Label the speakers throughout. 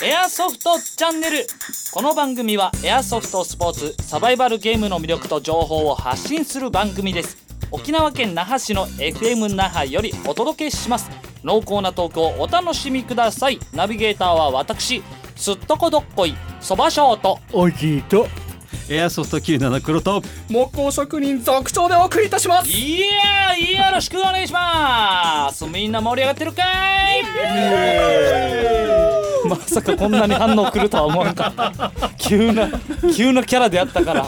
Speaker 1: エアソフトチャンネル。この番組はエアソフトスポーツサバイバルゲームの魅力と情報を発信する番組です。沖縄県那覇市の FM 那覇よりお届けします。濃厚なトークをお楽しみください。ナビゲーターは私すっとこどっこいそばしょうと
Speaker 2: おじいと。
Speaker 3: エアソフト97黒と。
Speaker 2: 木工職人続長でお送りいたします。
Speaker 1: いやーよろしくお願いします。みんな盛り上がってるかい?まさかこんなに反応来るとは思わんかった。急な急なキャラでやったから。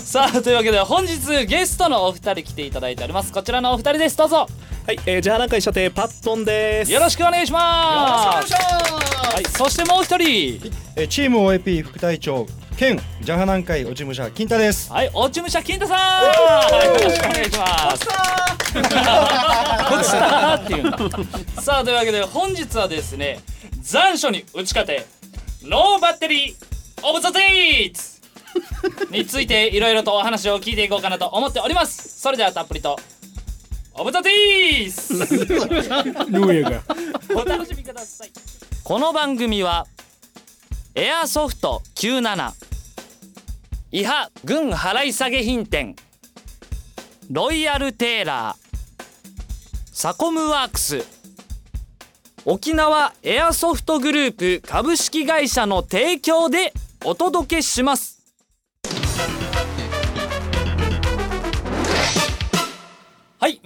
Speaker 1: さあというわけで本日ゲストのお二人来ていただいております。こちらのお二人です。どうぞ。
Speaker 4: はい、えー、じゃあ南海射程パットンです。
Speaker 1: よろしくお願いします。はい。そしてもう一人。
Speaker 5: えーチーム OAP 副隊長兼ジャハ南海落ち武者金太です。
Speaker 1: はい、おちむしゃ金太さん。はい、よろしくお願いします。落ちたっていうんだ。さあ、というわけで、本日はですね。残暑に打ち勝て。ノーバッテリー。オブザデイツ。について、いろいろとお話を聞いていこうかなと思っております。それでは、たっぷりと。オブザデイツ。
Speaker 2: 上が
Speaker 1: お楽しみくださいこの番組はエアソフト97伊波軍払い下げ品店。ロイヤルテーラー。サコムワークス。沖縄エアソフトグループ株式会社の提供でお届けします。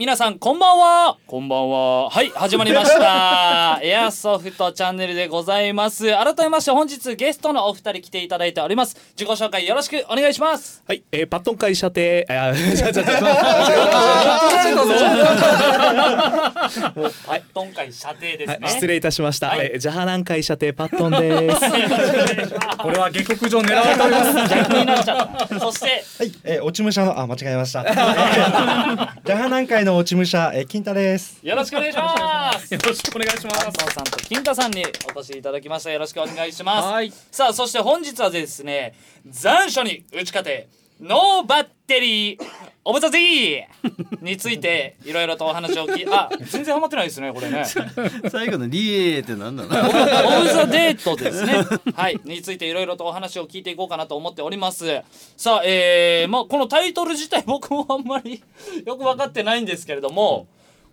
Speaker 1: 皆さんこんばんは。こんばんは。はい、始まりました。エアソフトチャンネルでございます。改めまして本日ゲストのお二人来ていただいております。自己紹介よろしくお願いします。
Speaker 4: はい、えー、パットン会射程、あ、じゃじゃじゃ
Speaker 1: はい、今回射程ですね。
Speaker 4: 失礼いたしました。
Speaker 1: はい
Speaker 4: えー、ジャハ南海射程パットンです。
Speaker 2: これは下克上狙われております
Speaker 1: 逆になっちゃった。そして、
Speaker 5: はい、えー、落ち武者のあ間違えました。えージャハ南海の落ち武者、えー、金太です。
Speaker 1: よろしくお願いします。
Speaker 2: よろしくお願いします
Speaker 1: 加藤さんと金太さんにお越しいただきました。よろしくお願いします。
Speaker 2: はい
Speaker 1: さあ、そして本日はですね、残暑に打ち勝て、ノーバッテリー、of the Dead についていろいろとお話を聞いあ、全然ハマってないですね、これね。
Speaker 3: 最後のリエーって何なの？
Speaker 1: of the Dead ですね。はい。についていろいろとお話を聞いていこうかなと思っております。さあ、えー、まあ、このタイトル自体僕もあんまりよく分かってないんですけれども、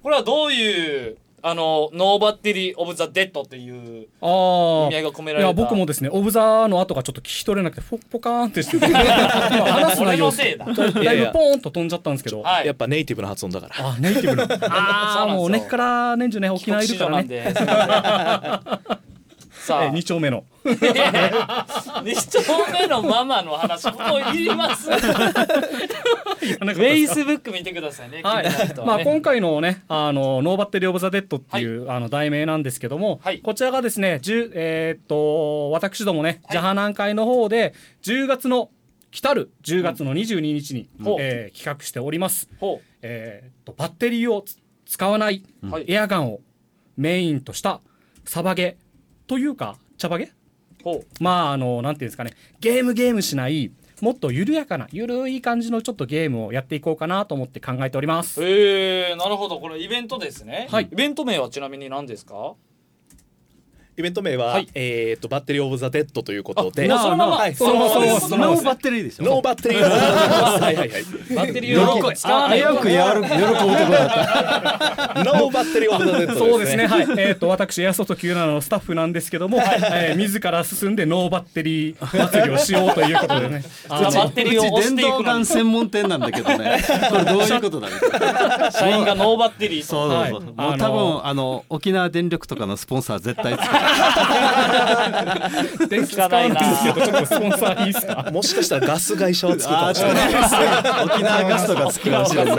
Speaker 1: これはどういう、あの、 No Battery of the Dead っていう
Speaker 2: あ
Speaker 1: 意
Speaker 2: あ
Speaker 1: 味合いが込められた。
Speaker 2: いや僕もですね of the の後がちょっと聞き取れなくてポポカーンってして今 話す
Speaker 1: 俺
Speaker 2: 内容
Speaker 1: のせいだ。
Speaker 2: いぶポーンと飛んじゃったんですけど
Speaker 1: はい。
Speaker 4: やっぱネイティブな発音だから。
Speaker 2: あネイティブなああもう根っから年中ね沖縄いるからね。
Speaker 1: さあ、
Speaker 2: え二丁目の。
Speaker 1: 二丁目のママの話、ここいります。フェイスブック見てくださいね。
Speaker 2: はい。
Speaker 1: 気になる人
Speaker 2: まあ、
Speaker 1: ね
Speaker 2: 今回のねあの「No Battery of the Dead」っていう、あの題名なんですけども、
Speaker 1: はい。
Speaker 2: こちらがですね10えーっと私どもね、
Speaker 1: はい。
Speaker 2: ジャハ南海の方で10月の来たる10月の22日に、
Speaker 1: ほう。
Speaker 2: えー企画しております、
Speaker 1: ほ
Speaker 2: えーっとバッテリーをつ使わない
Speaker 1: はい。
Speaker 2: エアガンをメインとしたサバゲというか茶バゲ
Speaker 1: う、ほう。
Speaker 2: まああのなんていうんですかね。ゲームゲームしないもっと緩やかな緩い感じのちょっとゲームをやっていこうかなと思って考えております。
Speaker 1: えー、なるほど。これイベントですね、
Speaker 2: はい。
Speaker 1: イベント名はちなみに何ですか？
Speaker 4: イベント名は、
Speaker 1: はい。
Speaker 4: えっ、とバッテリーオブザデッドということで。
Speaker 1: あそのまま。
Speaker 4: はい、
Speaker 2: そのまま。
Speaker 3: ノーバッテリーでしょ。
Speaker 4: ノーバッテリー。はいはいはい。
Speaker 1: バッテリーを使わない。
Speaker 3: よくやる喜ぶとこだった。
Speaker 4: ノーバッテリーオブザデッドですね。
Speaker 2: そうですね、はい、えっ、と、私、エアソフト97のスタッフなんですけども、えー自ら進んでノーバッテリー祭りをしようということでね。あの
Speaker 1: バッテリーを押していくの
Speaker 3: 電動ガン
Speaker 1: に
Speaker 3: 専門店なんだけどね。これどういうことだ
Speaker 1: 社員がノーバッテリー。と
Speaker 3: そうそうそう、
Speaker 2: はい。
Speaker 3: もう多分あの沖縄電力とかのスポンサー絶対つく
Speaker 2: 電気使わないんですけど、ちょっとスポンサーいいですか？
Speaker 4: もしかしたらガス会社はつくかもしれない。
Speaker 3: 沖縄ガスとかつくかもしれない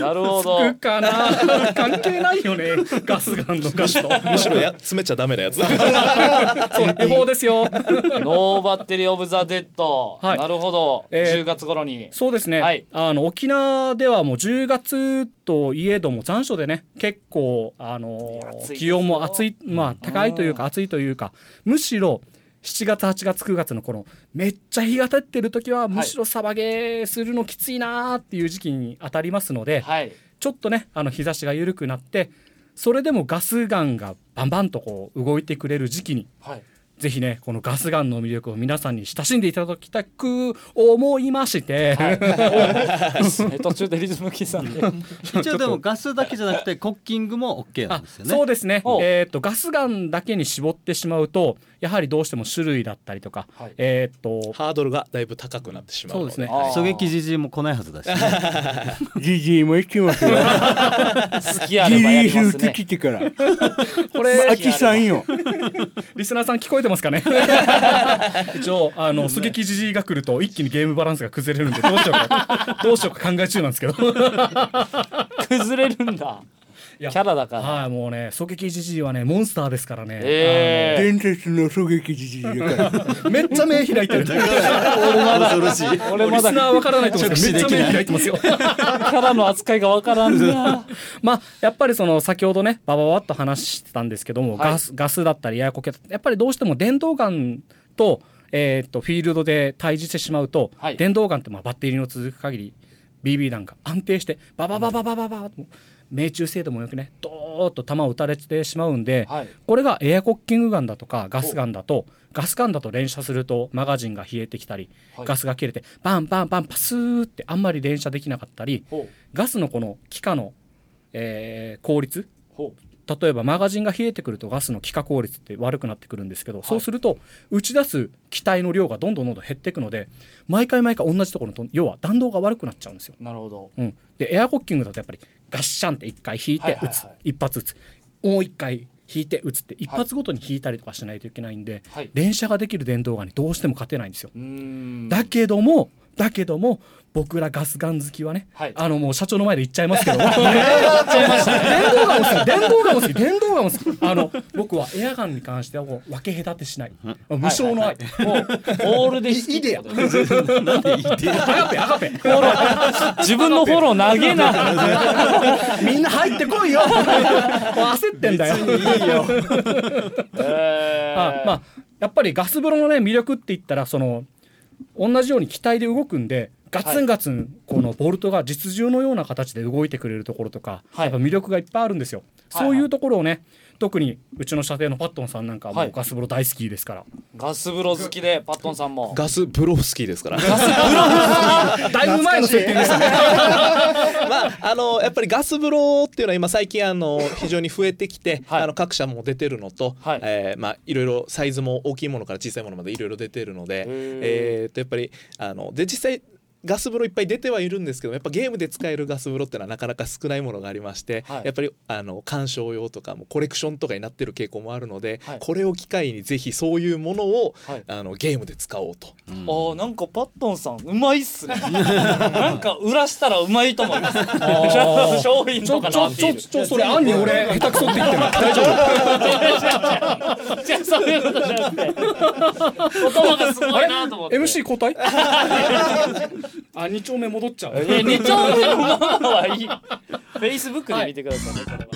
Speaker 1: なるほど
Speaker 2: つくかな？関係ないよね。ガスガンのガスと。
Speaker 4: むしろや詰めちゃダメなやつ。
Speaker 2: そう、違法ですよ。
Speaker 1: ノーバッテリー・オブ・ザ・デッド、
Speaker 2: はい
Speaker 1: なるほど、
Speaker 2: えー
Speaker 1: 10月頃に
Speaker 2: そうですね、
Speaker 1: はい
Speaker 2: あの沖縄ではもう10月といえども残暑でね結構あの気温も暑いまあ高いというか暑いというかむしろ7月8月9月のこのめっちゃ日が照ってる時はむしろサバゲーするのきついなーっていう時期に当たりますので、
Speaker 1: はい。
Speaker 2: ちょっとねあの日差しが緩くなってそれでもガスガンがバンバンとこう動いてくれる時期に
Speaker 1: はい
Speaker 2: ぜひねこのガスガンの魅力を皆さんに親しんでいただきたく思いまして、
Speaker 1: え 途中でリズム刻んで。
Speaker 6: 一応でもガスだけじゃなくてコッキングも OK なん
Speaker 2: あ
Speaker 6: ですよね。
Speaker 2: そうですね。
Speaker 1: お、
Speaker 2: えー、とガスガンだけに絞ってしまうとやはりどうしても種類だったりとか、
Speaker 1: はい。
Speaker 2: えっ、と
Speaker 4: ハードルがだいぶ高くなってしまう。の
Speaker 2: そうですね。
Speaker 6: 狙撃じじいも来ないはずだし、ね、
Speaker 7: じじいも行きますよ。
Speaker 1: 好きあればやりますね。
Speaker 7: 着てから。
Speaker 2: これ
Speaker 7: 秋さんよ。
Speaker 2: リスナーさん聞こえてますかね？一応あの狙撃じじいが来ると一気にゲームバランスが崩れるんでどうしようか。どうしようか考え中なんですけど。
Speaker 1: 崩れるんだキャラだから。
Speaker 2: はいもうね狙撃じじいはねモンスターですからね、
Speaker 1: え
Speaker 7: 伝説の狙撃じじい
Speaker 2: めっちゃ目開いてる。
Speaker 6: 恐ろしい。
Speaker 1: 俺まだキ
Speaker 2: リスナーわからないと思うんですけどめっちゃ目開いてますよ。
Speaker 1: ャラの扱いがわからんな。
Speaker 2: まあやっぱりその先ほどねバババッと話してたんですけども、
Speaker 1: はい。
Speaker 2: ガスガスだったりエアコケやっぱりどうしても電動ガンと,、えー、とフィールドで対峙してしまうと、
Speaker 1: はい。
Speaker 2: 電動ガンってまあバッテリーの続く限り BB 弾が安定してババババババババと命中精度もよくねドーッと弾を撃たれてしまうんで、
Speaker 1: はい。
Speaker 2: これがエアコッキングガンだとかガスガンだとガスガンだと連射するとマガジンが冷えてきたり、
Speaker 1: はい。
Speaker 2: ガスが切れてバンバンバンパスーってあんまり連射できなかったりガスのこの気化の、えー効率
Speaker 1: ほ
Speaker 2: 例えばマガジンが冷えてくるとガスの気化効率って悪くなってくるんですけど、そうすると打ち出す気体の量がどんどんどんどん減っていくので毎回毎回同じところのと要は弾道が悪くなっちゃうんですよ。
Speaker 1: うなるほど。
Speaker 2: うん、でエアコッキングだとやっぱりガッシャンって1回引いて撃つ、一発撃つ。もう1回引いて撃つって。一発ごとに引いたりとかしないといけないんで、
Speaker 1: はい。
Speaker 2: 連射ができる電動ガンにどうしても勝てないんですよ。だけどもだけども僕らガスガン好きはね、
Speaker 1: はい。
Speaker 2: あのもう社長の前で言っちゃいますけど 電動ガンも好き。電動ガンも好き。電動ガンも好き。あの僕はエアガンに関してはもう分け隔てしない、無償の愛、
Speaker 1: もうオールで好きってことで
Speaker 6: なんで言って。る
Speaker 2: アガペアガペ。
Speaker 1: 自分のフォロー投げな。
Speaker 2: みんな入ってこいよ。焦ってんだよ。
Speaker 1: えー。
Speaker 2: あまあやっぱりガス風呂のね魅力って言ったらその同じように機体で動くんでガツンガツンこのボルトが実銃のような形で動いてくれるところとか、
Speaker 1: はい
Speaker 2: やっぱ魅力がいっぱいあるんですよ。
Speaker 1: はい
Speaker 2: そういうところをね特にうちの射程のパットンさんなんかはも
Speaker 1: はい。
Speaker 2: うガス風呂大好きですから、
Speaker 1: ガス風呂好きでパットンさんも。
Speaker 4: ガスブロフスキーですから。
Speaker 2: だいぶ前の設定ですね。
Speaker 4: まああのやっぱりガス風呂っていうのは今最近あの非常に増えてきて、
Speaker 1: はい。
Speaker 4: あの各社も出てるのと、
Speaker 1: はい。
Speaker 4: えーまあいろいろサイズも大きいものから小さいものまでいろいろ出てるので、
Speaker 1: ー。
Speaker 4: えー、とやっぱりあので実際ガス風呂いっぱい出てはいるんですけどやっぱゲームで使えるガス風呂ってのはなかなか少ないものがありまして、
Speaker 1: はい。
Speaker 4: やっぱりあの鑑賞用とかもコレクションとかになってる傾向もあるので、
Speaker 1: はい。
Speaker 4: これを機会にぜひそういうものを、
Speaker 1: はい。
Speaker 4: あのゲームで使おうと。
Speaker 1: あーなんかパットンさんうまいっすね。なんか売らしたらうまいと思います。
Speaker 2: ー。
Speaker 1: 商品
Speaker 2: ちょ
Speaker 1: とか
Speaker 2: ちょちょ
Speaker 1: のアピール
Speaker 2: ちょそれ案に俺下手くそって言ってる。の大丈夫？
Speaker 1: じゃあそう。いう。ことじゃなくて言葉がすごいなと思って
Speaker 2: MC 交代あ二丁目戻っちゃう。
Speaker 1: え二丁目のままはいい。フェイスブックで見てくださいね、これは。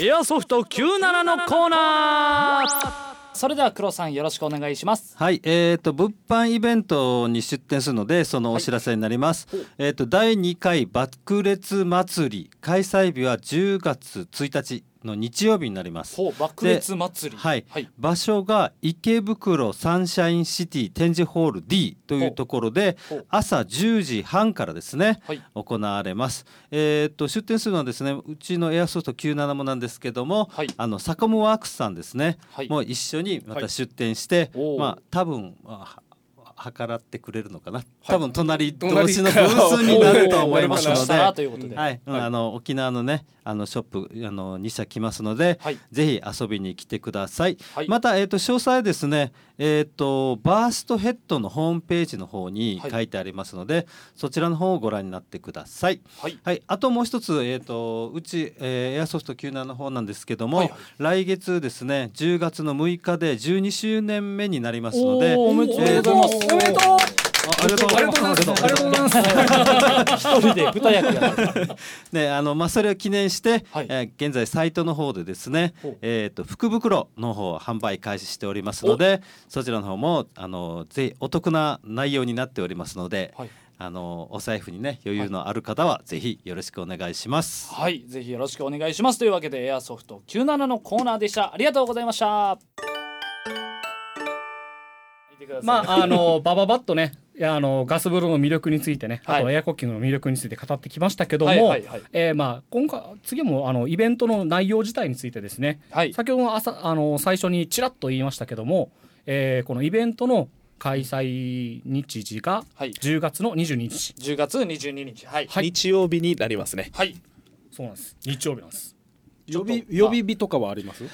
Speaker 1: エアソフト97のコーナー。それでは黒さんよろしくお願いします。
Speaker 6: はい、えー、と物販イベントに出店するのでそのお知らせになります。えー、と第2回爆裂祭り開催日は10月1日の日曜日になります。
Speaker 1: 爆裂祭り。
Speaker 6: はい、
Speaker 1: はい。
Speaker 6: 場所が池袋サンシャインシティ展示ホール D というところで朝10時半からですね、
Speaker 1: はい。
Speaker 6: 行われます。えー、と出展するのはですねうちのエアソフト97もなんですけども、
Speaker 1: はい。
Speaker 6: あのサコムワークスさんですね、
Speaker 1: はい。
Speaker 6: もう一緒にまた出展して、まあ多分まあ計らってくれるのかな、多分隣同士のブースになると思いますので。はい、うん。あの沖縄のねあのショップあの2社来ますので、
Speaker 1: はい。
Speaker 6: ぜひ遊びに来てください。
Speaker 1: はい。
Speaker 6: またえっ、と詳細はですね。えっ、とバーストヘッドのホームページの方に
Speaker 1: はい。
Speaker 6: 書いてありますので、そちらの方をご覧になってください。
Speaker 1: はい。
Speaker 6: はい、あともう一つ、えー、とうち、えーエアソフト97の方なんですけども、
Speaker 1: はいはい。
Speaker 6: 来月ですね10月の6日で12周年目になりますので
Speaker 1: おめでとうございます
Speaker 2: おめでとう。
Speaker 6: あありがとうございます。
Speaker 2: ありがとうございます。
Speaker 1: 一人で二役
Speaker 6: ね、あのまあそれを記念して、
Speaker 1: はい。
Speaker 6: えー現在サイトの方でですね
Speaker 1: ほう、
Speaker 6: えっ、と福袋の方を販売開始しておりますので、そちらの方もあのぜひお得な内容になっておりますので、
Speaker 1: はい。
Speaker 6: あのお財布にね余裕のある方はぜひよろしくお願いします。
Speaker 1: はい。ぜひよろしくお願いします。というわけでエアソフト97のコーナーでした。ありがとうございました見てください。
Speaker 2: まああのバババッとねいやあのガス風呂の魅力についてね、
Speaker 1: はい。
Speaker 2: あとエアコッキングの魅力について語ってきましたけども、
Speaker 1: はいはいはい。
Speaker 2: えーまあ今回次もあのイベントの内容自体についてですね、
Speaker 1: はい。
Speaker 2: 先ほど朝あの最初にちらっと言いましたけども、えーこのイベントの開催日時が
Speaker 1: はい。
Speaker 2: 10月の22日、
Speaker 1: 10月22日。はい。
Speaker 2: はい。
Speaker 4: 日曜日になりますね。
Speaker 1: はい。
Speaker 2: そうなんです。日曜日なんです。
Speaker 7: 予備予備日とかはあります？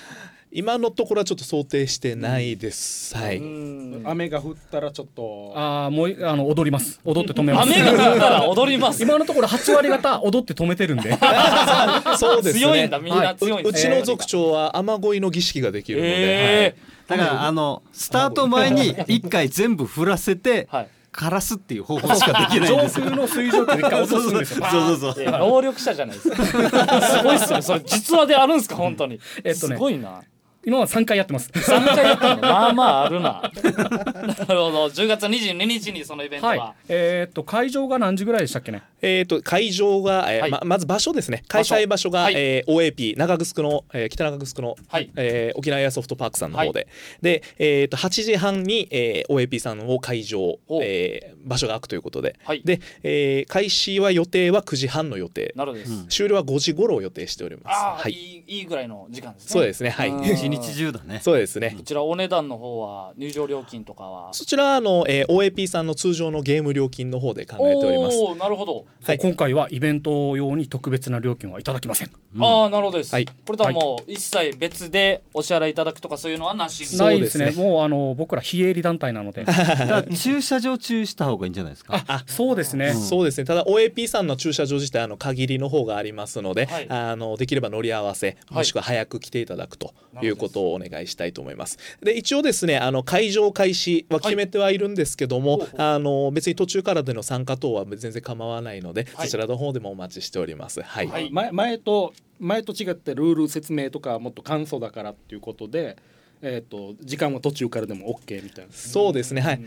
Speaker 4: 今のところはちょっと想定してないです、は
Speaker 1: う
Speaker 4: い
Speaker 1: ん。
Speaker 7: 雨が降ったらちょっと。
Speaker 2: ああもうあの踊ります。踊って止めます。
Speaker 1: 雨が降ったら踊ります。
Speaker 2: 今のところ8割方踊って止めてるんで。
Speaker 4: そうですね。
Speaker 1: 強いんだ。みんな強いん
Speaker 4: う
Speaker 1: だ
Speaker 4: ちの族長は雨乞いの儀式ができるので、
Speaker 1: え
Speaker 6: だからあのスタート前に一回全部降らせて
Speaker 1: ー はい。
Speaker 6: 枯らすっていう方法しかできないん
Speaker 2: 上
Speaker 6: ですよ。
Speaker 2: 空の水蒸気で一回落とすんですよ。
Speaker 6: そうそうそう。
Speaker 1: え能力者じゃないですか。すごいっすねそれ実話であるんですか？本当に。
Speaker 2: えっとね。
Speaker 1: すごいな
Speaker 2: 今は3回やってます。
Speaker 1: 3回やったの？まあまああるな。なるほど。10月22日にそのイベントは、
Speaker 2: はい。えーっと会場が何時ぐらいでしたっけね？
Speaker 4: えー、と会場が、えー
Speaker 1: はい。
Speaker 4: ままず場所ですね。開催場所が、
Speaker 1: はい。
Speaker 4: えー OAP 長城の、えー北長城の、
Speaker 1: はい。
Speaker 4: えー沖縄エアソフトパークさんの方で、で、えー、と8時半に、えー OAP さんを会場
Speaker 1: お、
Speaker 4: えー場所が空くということで、
Speaker 1: はい。
Speaker 4: で、えー開始は予定は9時半の予定。
Speaker 1: なるほどです、
Speaker 6: うん。
Speaker 4: 終了は5時頃を予定しております。
Speaker 1: ああ、、
Speaker 4: はい。い、
Speaker 1: いいいぐらいの時間ですね。
Speaker 4: そうですね。はい
Speaker 6: 日中だね。
Speaker 4: そうですね。
Speaker 1: こちらお値段の方は入場料金とかは？
Speaker 4: そちらあの、えー OAP さんの通常のゲーム料金の方で考えております。
Speaker 1: おーなるほど、
Speaker 4: はい。
Speaker 2: 今回はイベント用に特別な料金はいただきません。
Speaker 1: ああなるほどです、
Speaker 4: はい。
Speaker 1: これとはもう一切別でお支払いいただくとかそういうのはなし。に
Speaker 2: ないですね。
Speaker 4: そうですね。
Speaker 2: もうあの僕ら非営利団体なので。
Speaker 6: 駐車場注意した方がいいんじゃないですか？
Speaker 2: あ そうですね、
Speaker 4: そうですね。ただ OAP さんの駐車場自体あの限りの方がありますので、
Speaker 1: はい。
Speaker 4: あのできれば乗り合わせもしくは早く来ていただくということをお願いしたいと思います。で一応ですねあの会場開始は決めてはいるんですけども、
Speaker 1: ほうほう
Speaker 4: あの別に途中からでの参加等は全然構わないので、
Speaker 1: はい
Speaker 4: そちらの方でもお待ちしております。はい、
Speaker 1: はい
Speaker 7: 前前と前と違ってルール説明とかもっと簡素だからっていうことで、えー、と時間は途中からでも OK みたいな。
Speaker 4: そうですねはい。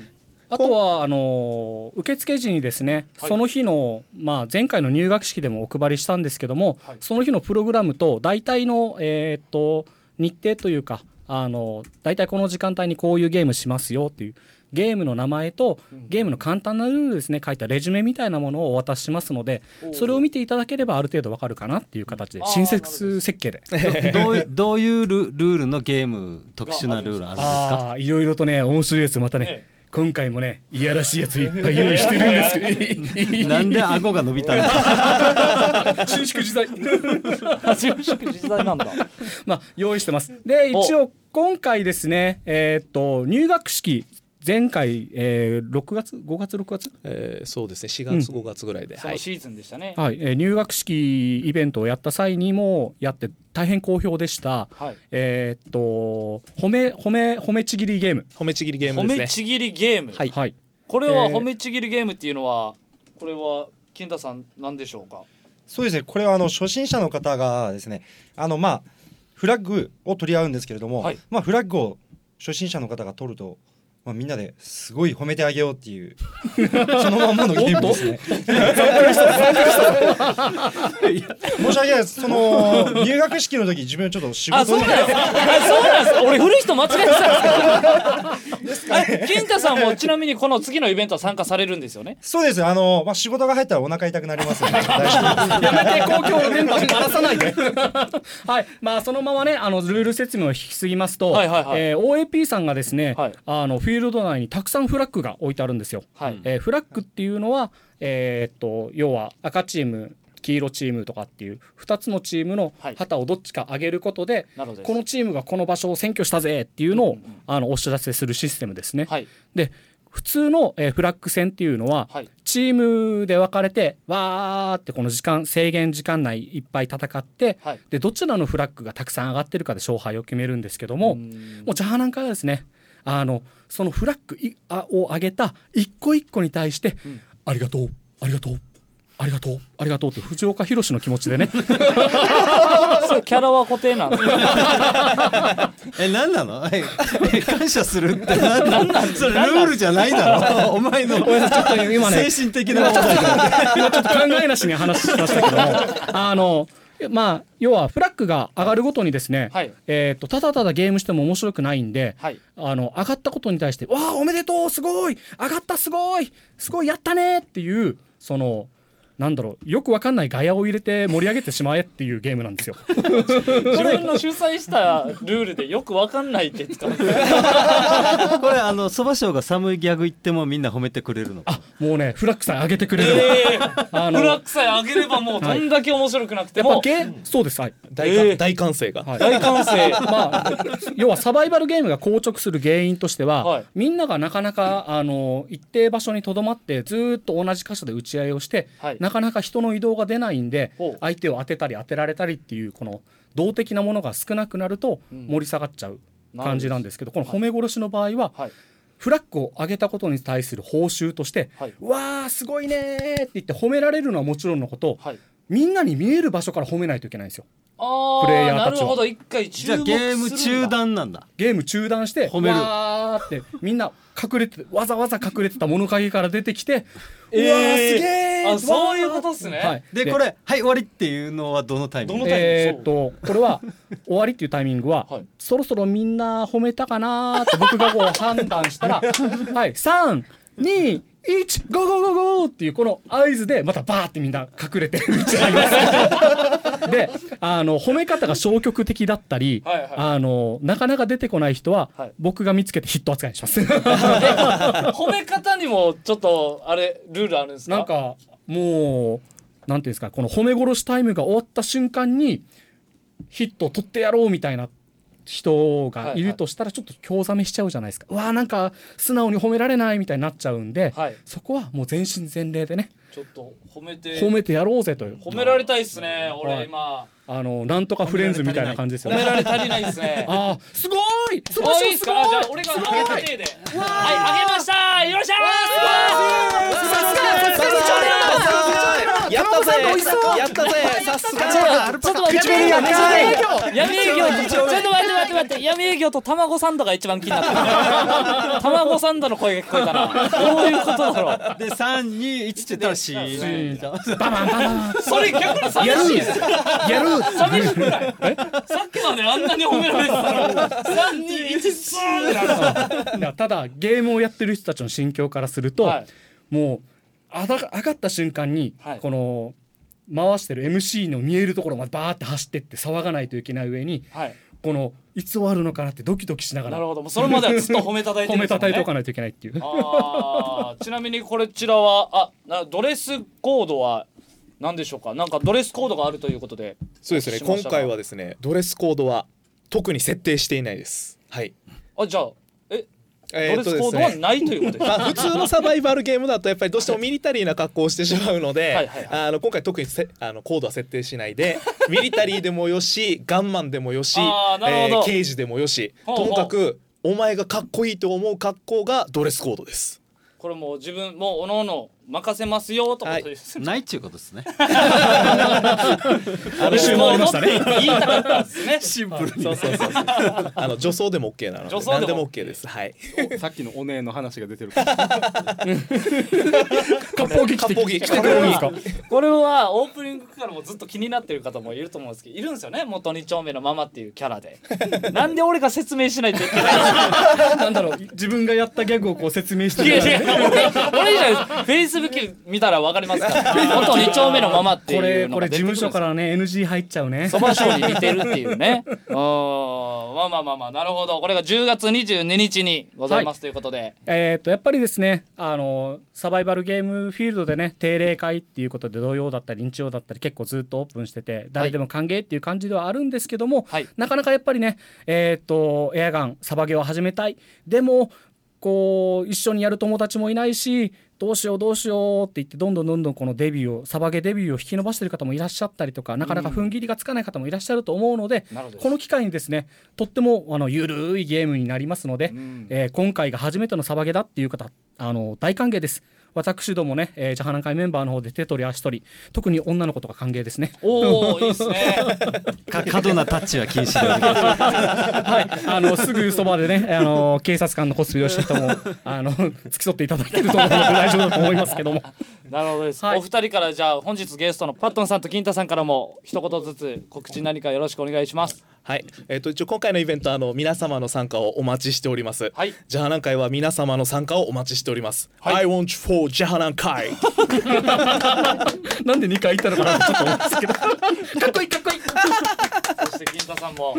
Speaker 2: あとはあの受付時にですね、
Speaker 1: はい
Speaker 2: その日の、まあ、前回の入学式でもお配りしたんですけども、
Speaker 1: はい
Speaker 2: その日のプログラムと大体の、えーっと日程というかあの大体この時間帯にこういうゲームしますよっていうゲームの名前とゲームの簡単なルールですね書いたレジュメみたいなものをお渡ししますのでそれを見ていただければある程度わかるかなっていう形で
Speaker 1: あー
Speaker 2: 親切設計で。
Speaker 6: どういどういうルルールのゲーム特殊なルールあるんですか？
Speaker 2: いろいろとね面白いやつまたね、
Speaker 1: ええ
Speaker 2: 今回もねいやらしいやついっぱい用意してるんです。
Speaker 6: なんで顎が伸びたんだ。
Speaker 2: 収縮時代。
Speaker 1: 収縮時代なんだ。
Speaker 2: まあ用意してます。で
Speaker 1: お
Speaker 2: 一応今回ですねえーっと入学式前回、えー、6月5月6月？
Speaker 4: えーそうですね。4月、5月ぐらいで、はい。
Speaker 1: そのシーズンでしたね。
Speaker 2: はい、えー入学式イベントをやった際にもやって大変好評でした。
Speaker 1: はい。
Speaker 2: えーっと褒め褒め褒めちぎりゲーム。
Speaker 4: 褒めちぎりゲーム
Speaker 1: 褒
Speaker 4: ですね。
Speaker 1: めちぎりゲーム、
Speaker 4: はい。
Speaker 2: はい。
Speaker 1: これは
Speaker 2: えー。
Speaker 1: 褒めちぎりゲームっていうのはこれは金田さん何でしょうか？
Speaker 5: そうですね。これはあの初心者の方がですねあのまあフラッグを取り合うんですけれども、
Speaker 1: はい。
Speaker 5: まあフラッグを初心者の方が取ると、まあ、みんなですごい褒めてあげようっていう そのまんまのゲームですね。申し訳ないです。その入学式の時自分ちょっと仕事
Speaker 1: そうなんです。あそうなんです。俺古い人間違えてたんですか？え金太さんもちなみにこの次のイベントは参加されるんですよね？
Speaker 5: そうです。あの、まあ、仕事が入ったらお腹痛くなりますので大丈夫です
Speaker 2: やめて公共の電波に鳴らさないで。はい。まあそのままねあのルール説明を引き継ぎますと、
Speaker 1: はいはいはい。
Speaker 2: えー OAP さんがですね、
Speaker 1: はい。
Speaker 2: あのフィールド内にたくさんフラッグが置いてあるんですよ、
Speaker 1: はい。
Speaker 2: えーフラッグっていうのはえーっと要は赤チーム黄色チームとかっていう2つのチームの
Speaker 1: はい。
Speaker 2: 旗をどっちか上げることで、
Speaker 1: なるほどです。
Speaker 2: このチームがこの場所を占拠したぜっていうのを、
Speaker 1: うんうんうん。
Speaker 2: あのお知らせするシステムですね。
Speaker 1: はい。
Speaker 2: で普通の、えーフラッグ戦っていうのは、
Speaker 1: はい。
Speaker 2: チームで分かれてわーってこの時間制限時間内いっぱい戦って、
Speaker 1: はい。
Speaker 2: でどちらのフラッグがたくさん上がってるかで勝敗を決めるんですけども、
Speaker 1: うん。
Speaker 2: もうジャーナンカはですねあのそのフラッグいあを上げた一個一個に対して、ありがとうありがとうありがとうありがとうって藤岡弘の気持ちでね。
Speaker 1: キャラは固定なんですか
Speaker 6: え何なの？ええ感謝するって何なのそれルールじゃないだろ。お前の
Speaker 2: ちょっと今ね
Speaker 6: 精神的な問題だ
Speaker 2: 今ちょっと考えなしに話しましたけども。あのまあ要はフラッグが上がるごとにですね、
Speaker 1: はい。
Speaker 2: えー、とただただゲームしても面白くないんで、
Speaker 1: はい。
Speaker 2: あの上がったことに対して「わあおめでとうすごい上がったすごいすごいやったね」っていうそのなんだろうよくわかんないガヤを入れて盛り上げてしまえっていうゲームなんですよ。
Speaker 1: 自分の主催したルールでよくわかんないって使って。
Speaker 6: これあのそば賞が寒いギャグ言ってもみんな褒めてくれるの
Speaker 2: あもうねフラッグさん上げてくれる、
Speaker 1: え
Speaker 2: あ
Speaker 1: ー、フラッグさえ上げればもうどんだけ面白くなくても、
Speaker 2: やっぱゲーそうですはい。
Speaker 4: 大,、
Speaker 1: えー。
Speaker 4: 大歓声が、
Speaker 2: はい。
Speaker 1: 大歓声。
Speaker 2: まあ、要はサバイバルゲームが硬直する原因としては、
Speaker 1: はい。
Speaker 2: みんながなかなかあの一定場所にとどまってずーっと同じ箇所で打ち合いをして、
Speaker 1: はい。
Speaker 2: なかなか人の移動が出ないんで相手を当てたり当てられたりっていうこの動的なものが少なくなると
Speaker 1: うん。
Speaker 2: 盛り下がっちゃう感じなんですけど、この褒め殺しの場合は、
Speaker 1: はい。
Speaker 2: フラッグを上げたことに対する報酬として「
Speaker 1: はい。う
Speaker 2: わーすごいねー」って言って褒められるのはもちろんのこと、
Speaker 1: はい。
Speaker 2: みんなに見える場所から褒めないといけないんですよ。
Speaker 1: あ
Speaker 2: プレイヤ
Speaker 1: ー
Speaker 2: ーたちは
Speaker 1: なるほど。一回注目
Speaker 6: じゃあゲーム中断なんだ。
Speaker 2: ゲーム中断して
Speaker 6: 褒める。
Speaker 2: わーってみんな隠れてわざわざ隠れてた物陰から出てきて、
Speaker 1: えー
Speaker 2: うわーすげー
Speaker 1: あそういうことっすね。
Speaker 2: はい、
Speaker 6: でこれはい終わりっていうのはどのタイミング？
Speaker 2: えーっとこれは終わりっていうタイミングは、
Speaker 1: はい。
Speaker 2: そろそろみんな褒めたかなーって僕がこう判断したら はい。321ゴーゴーゴーゴーっていうこの合図でまたバーってみんな隠れて撃ち合います であの褒め方が消極的だったり、
Speaker 1: はいはい。
Speaker 2: あのなかなか出てこない人は、
Speaker 1: はい。
Speaker 2: 僕が見つけてヒット扱いにします。
Speaker 1: 褒め方にもちょっとあれルールあるんですか？
Speaker 2: なんかもうなんていうんですかこの褒め殺しタイムが終わった瞬間にヒットを取ってやろうみたいな人がいるとしたらちょっと興ざめしちゃうじゃないですか、うわーなんか素直に褒められないみたいになっちゃうんで、
Speaker 1: はい。
Speaker 2: そこはもう全身全霊でね。
Speaker 1: ちょっと褒めて
Speaker 2: 褒めてやろうぜという。
Speaker 1: 褒められたいっすね
Speaker 2: はい
Speaker 1: 俺今
Speaker 2: あのなんとかフレンズみたいな感じですよね。
Speaker 1: 褒められ足りないっすね。
Speaker 2: あーすごい！素晴
Speaker 1: あ
Speaker 2: らしい
Speaker 1: すか？あじゃあ俺が上げた。手ではいあげました。よっしゃ
Speaker 4: やったぜやったぜさすが。
Speaker 1: ーちょっと待って闇営業闇営業ちょっと待って待って。待って闇営業と卵サンドが一番気になってる卵サンドの声が聞こえたなどういうことだろう
Speaker 6: で321って言ったらシーン
Speaker 2: ババンババン
Speaker 1: それ逆に寂しいです
Speaker 2: やる
Speaker 1: 寂しくない。さっきまであんなに褒められてたのに。3 2 1スーンってなる
Speaker 2: いやただゲームをやってる人たちの心境からすると、
Speaker 1: はい。
Speaker 2: もうあだ上がった瞬間に、
Speaker 1: はい。
Speaker 2: この回してる MC の見えるところまでバーって走ってって騒がないといけない上に
Speaker 1: はい。
Speaker 2: このいつ終わるのかなってドキドキしながら
Speaker 1: なるほど。もうそれまではずっと褒めたたいて
Speaker 2: 褒め
Speaker 1: るんですもんね
Speaker 2: たたいておかないといけないっていう。
Speaker 1: あーちなみにこれちらはあなドレスコードは何でしょうか？なんかドレスコードがあるということで
Speaker 4: そうですね。今回はですねドレスコードは特に設定していないです。はい。
Speaker 1: あじゃあえ
Speaker 4: えーと
Speaker 1: ドレスコード
Speaker 4: ですね
Speaker 1: はないということです
Speaker 4: まあ、普通のサバイバルゲームだとやっぱりどうしてもミリタリーな格好をしてしまうので
Speaker 1: はいはい
Speaker 4: あの今回特にせあのコードは設定しないで ミリタリーでもよしガンマンでもよし、
Speaker 1: あーなるほど。
Speaker 4: えー刑事でもよし
Speaker 1: ほうほう。
Speaker 4: ともかくお前がかっこいいと思う格好がドレスコードです。
Speaker 1: これもう自分もうおのおの任せますよとことです、
Speaker 6: ないっちゅうことですね。
Speaker 1: ドレスコードって言いたかったんですね。
Speaker 6: シンプルに
Speaker 4: そうそうそうそう。あの女装でも OK なので
Speaker 1: 女装でも
Speaker 4: 何でも OK です。はい。
Speaker 7: さっきのお姉の話が出てる。か ら
Speaker 2: 割烹着着てくれるんですか
Speaker 1: これはオープニングからもずっと気になってる方もいると思うんですけどいるんですよね。元2丁目のママっていうキャラでなんで俺が説明しないといけない
Speaker 2: なんだろう自分がやったギャグをこう説明して
Speaker 1: いやい
Speaker 2: る
Speaker 1: や俺俺じゃないですフェイスブック見たらわかりますから。元2丁目のママってい
Speaker 2: こ
Speaker 1: うの
Speaker 2: れこれ事務所からね NG 入っちゃうね。
Speaker 1: そば賞に似てるっていうね。うんまあまあまあまあなるほど。これが10月22日にございますということで、
Speaker 2: えー、とやっぱりですねあのサバイバルゲームフィールドでね定例会っていうことで土曜だったり日曜だったり結構ずっとオープンしてて誰でも歓迎っていう感じではあるんですけども、
Speaker 1: はい。
Speaker 2: なかなかやっぱりねえっ、とエアガンサバゲを始めたい。でもこう一緒にやる友達もいないしどうしようどうしようって言ってどんどんどんどんこのデビューをサバゲデビューを引き伸ばしてる方もいらっしゃったりとかなかなか踏ん切りがつかない方もいらっしゃると思うので、
Speaker 1: なるほど
Speaker 2: この機会にですねとってもあのゆるいゲームになりますので、
Speaker 1: ん。
Speaker 2: えー今回が初めてのサバゲだっていう方あの大歓迎です私どもね、えー、ジャハナン会メンバーの方で手取り足取り特に女の子とか歓迎ですね。
Speaker 1: おおいいですね。
Speaker 6: か過度なタッチは禁止で
Speaker 2: はいあのすぐそばでねあの警察官のコスプレをした人もあの付き添っていただけると思うので大丈夫だと思いますけども。
Speaker 1: なるほどです、
Speaker 2: はい。
Speaker 1: お二人からじゃあ本日ゲストのパットンさんと金太さんからも一言ずつ告知何かよろしくお願いします
Speaker 4: はい、えっ、と一応今回のイベントあの皆様の参加をお待ちしております。
Speaker 1: はい。
Speaker 4: ジャハナン会は皆様の参加をお待ちしております。
Speaker 1: はい。
Speaker 4: I want for ジャハナン会。
Speaker 2: なんで2回言ったのかなちょっと思うんですけど。
Speaker 1: かっこいいかっこいい。そして金太さんも。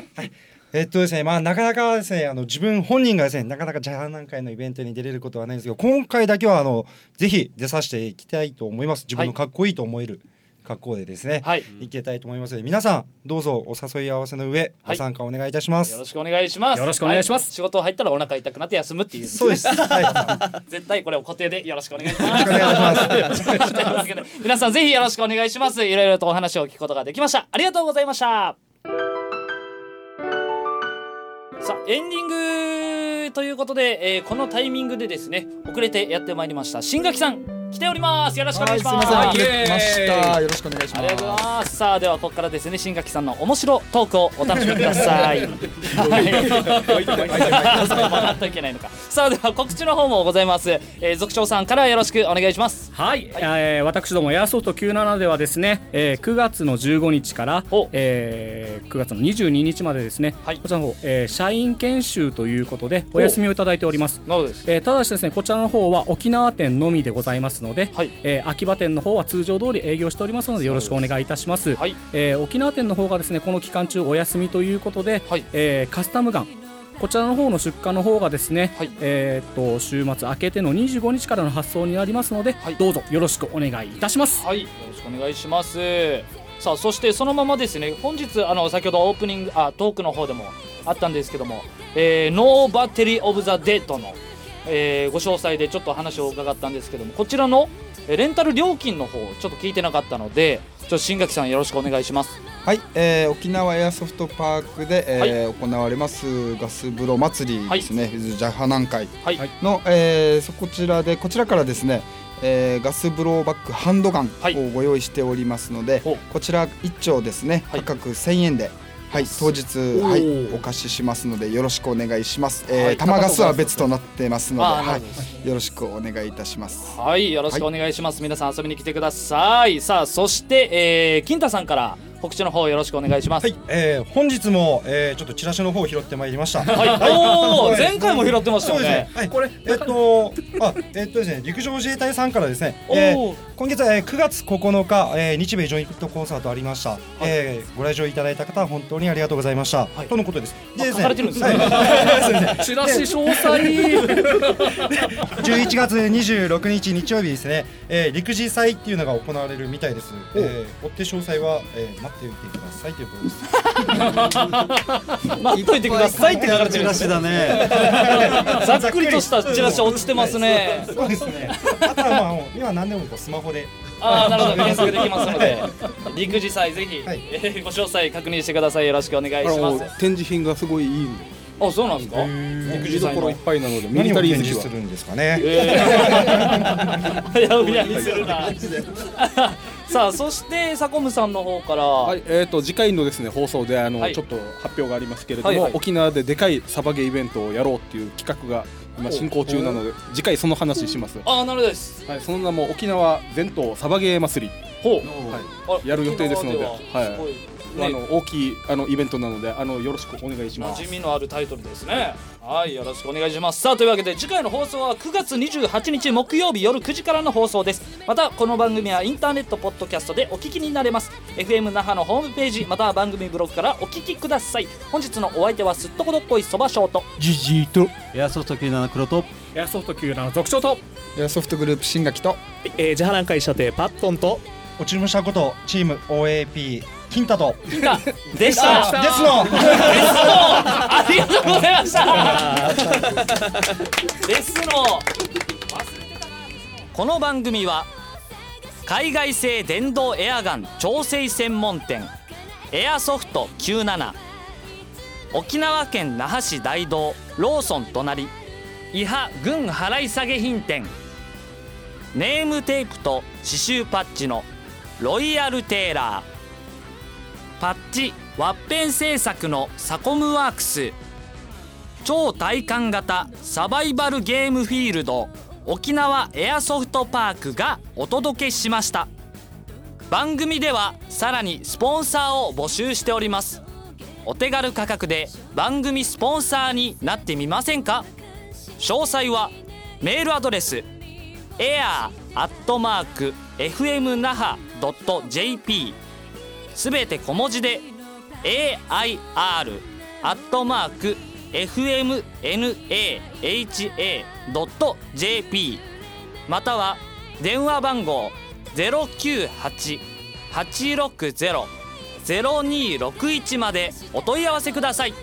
Speaker 5: えっとですね、まあなかなかですね、あの自分本人がですね、なかなかジャーナン会のイベントに出れることはないんですけど、今回だけはあのぜひ出させていきたいと思います。自分のかっこいいと思える格好でですね、
Speaker 1: はい。
Speaker 5: いけたいと思いますので、皆さんどうぞお誘い合わせの上、
Speaker 1: はい。
Speaker 5: ご参加お願いいたします。
Speaker 1: よろしくお願いします。
Speaker 2: よろしくお願いします。
Speaker 1: は仕事入ったらお腹痛くなって休むっていう。
Speaker 5: そうです。はい。
Speaker 1: 絶対これを固定でよろしくお願いします。皆さんぜひよろしくお願いします。いろいろとお話を聞くことができました。ありがとうございました。さあエンディングということで、えーこのタイミングでですね遅れてやってまいりました。新垣さん来ておりますよろしくお願いします
Speaker 8: はい、すみません、ました。よろしくお願いします。
Speaker 1: ありがとうございます。さあではここからですね新垣さんの面白トークをお楽しみください。はい。とい けないのか。さあでは告知の方もございます。えー、族長さんからよろしくお願いします。
Speaker 2: はい、えー私どもエアソフト97ではですね、えー9月の15日から
Speaker 1: お、
Speaker 2: えー9月の22日までですね、
Speaker 1: はい
Speaker 2: こちらの方、えー社員研修ということでお休みをいただいております。
Speaker 1: なるほどです。
Speaker 2: えーただしですねこちらの方は沖縄店のみでございますので、
Speaker 1: はい
Speaker 2: えー秋葉店の方は通常通り営業しておりますのでよろしくお願いいたします。
Speaker 1: はい
Speaker 2: えー沖縄店の方がですねこの期間中お休みということで、
Speaker 1: はい
Speaker 2: えーカスタムガンこちらの方の出荷の方がですね、
Speaker 1: はい
Speaker 2: えーっと週末明けての25日からの発送になりますので、
Speaker 1: はい
Speaker 2: どうぞよろしくお願いいたします。
Speaker 1: はい。よろしくお願いします。さあそしてそのままですね本日あの先ほどオープニングあトークの方でもあったんですけども、えー、ノーバッテリーオブザデッドの、えーご詳細でちょっと話を伺ったんですけどもこちらのえーレンタル料金の方ちょっと聞いてなかったのでちょっと新垣さんよろしくお願いします。
Speaker 8: はい、えー、沖縄エアソフトパークで、えー行われますガス風呂祭りですね、ジャハ南海
Speaker 1: はい。
Speaker 8: の、えーそこちらでこちらからですね、えーガス風呂バッグハンドガン
Speaker 1: はい
Speaker 8: をご用意しておりますので、
Speaker 1: ほう
Speaker 8: こちら一丁ですね、
Speaker 1: はい
Speaker 8: 価格1000円で。はい、当日、はい、お貸ししますので、よろしくお願いします。えー
Speaker 1: はい
Speaker 8: 玉ガスは別となってますので、はい、よろしくお願いいたします。
Speaker 1: はい、よろしくお願いします。皆さん遊びに来てください。さあ、そして、えー、金太さんから告知の方よろしくお願いします。
Speaker 5: はい、えー、本日も、えー、ちょっとチラシの方を拾ってまいりました。
Speaker 1: はい、おお、前回も拾ってましたよね。
Speaker 5: はい、これ、えっと、あ、えっとですね、陸上自衛隊さんからですね、え
Speaker 1: おー
Speaker 5: ー、今月、えー、9月9日、えー、日米ジョイントコンサートありました。えー、ご来場いただいた方、本当にありがとうございました。
Speaker 1: い
Speaker 5: とのことです。で
Speaker 1: 書かれてるんですね
Speaker 5: はい
Speaker 2: チラシ詳細
Speaker 5: 11月26日日曜日ですね、えー、陸自祭っていうのが行われるみたいです。えー、追って詳細は、えー、待っておいてくださいということです。
Speaker 1: 待っといてくださいって書かれてるん
Speaker 6: だね。
Speaker 1: ざっくりとしたチラシ落ちてますね。
Speaker 5: そうですね。あとはまあもう今何でもこうスマホで。
Speaker 1: ああ、なるほど、検索できますので。陸自祭ぜひ、
Speaker 5: はい
Speaker 1: えーご詳細確認してください。よろしくお願いします。
Speaker 7: 展示品がすごいいいんで
Speaker 1: あ、そうなんですか。
Speaker 7: 見どころいっぱいなのでミリ
Speaker 5: 何を
Speaker 7: タリー好きは
Speaker 5: 展示するんですかね。
Speaker 1: えー、やうやにするな。さあ、そして、サコムさんの方から。
Speaker 7: はい、えー、と次回のですね放送であの、
Speaker 1: はい。
Speaker 7: ちょっと発表がありますけれども、
Speaker 1: はいはい。
Speaker 7: 沖縄ででかいサバゲーイベントをやろうっていう企画が今進行中なので次回その話します、
Speaker 1: あー、なるほどです。
Speaker 7: はい、その名も沖縄全島サバゲー祭り、
Speaker 1: ほう。
Speaker 7: は
Speaker 1: あ
Speaker 7: やる予定ですので
Speaker 1: 沖縄は
Speaker 7: はい。
Speaker 1: すごい
Speaker 7: あ
Speaker 1: ね
Speaker 7: の大きいあのイベントなのであのよろしくお願いします。
Speaker 1: 馴染みのあるタイトルですねはいよろしくお願いします。さあというわけで次回の放送は9月28日木曜日夜9時からの放送です。またこの番組はインターネットポッドキャストでお聞きになれます。FM 那覇のホームページまたは番組ブログからお聞きください。本日のお相手はすっとこどっこいそばショート
Speaker 7: ジジイと。
Speaker 6: エアソフト97黒と。
Speaker 2: エアソフト級の続長と。
Speaker 8: エアソフトグループ新垣と。
Speaker 4: えー、ジャハナン会社定パットンと。
Speaker 5: 落ちましたことチーム OAP 金太と。
Speaker 1: 金太でした。
Speaker 5: ですの。
Speaker 1: ありがとうございました。ですの。この番組は海外製電動エアガン調整専門店エアソフト97沖縄県那覇市大道ローソン隣伊波軍払い下げ品店ネームテープと刺繍パッチのロイヤルテーラーパッチワッペン製作のサコムワークス超体感型サバイバルゲームフィールド沖縄エアソフトパークがお届けしました。番組ではさらにスポンサーを募集しております。お手軽価格で番組スポンサーになってみませんか？詳細はメールアドレス air.fmnaha.jp すべて小文字で air アットマーク fmnaha.jp または電話番号098-860-0261までお問い合わせください。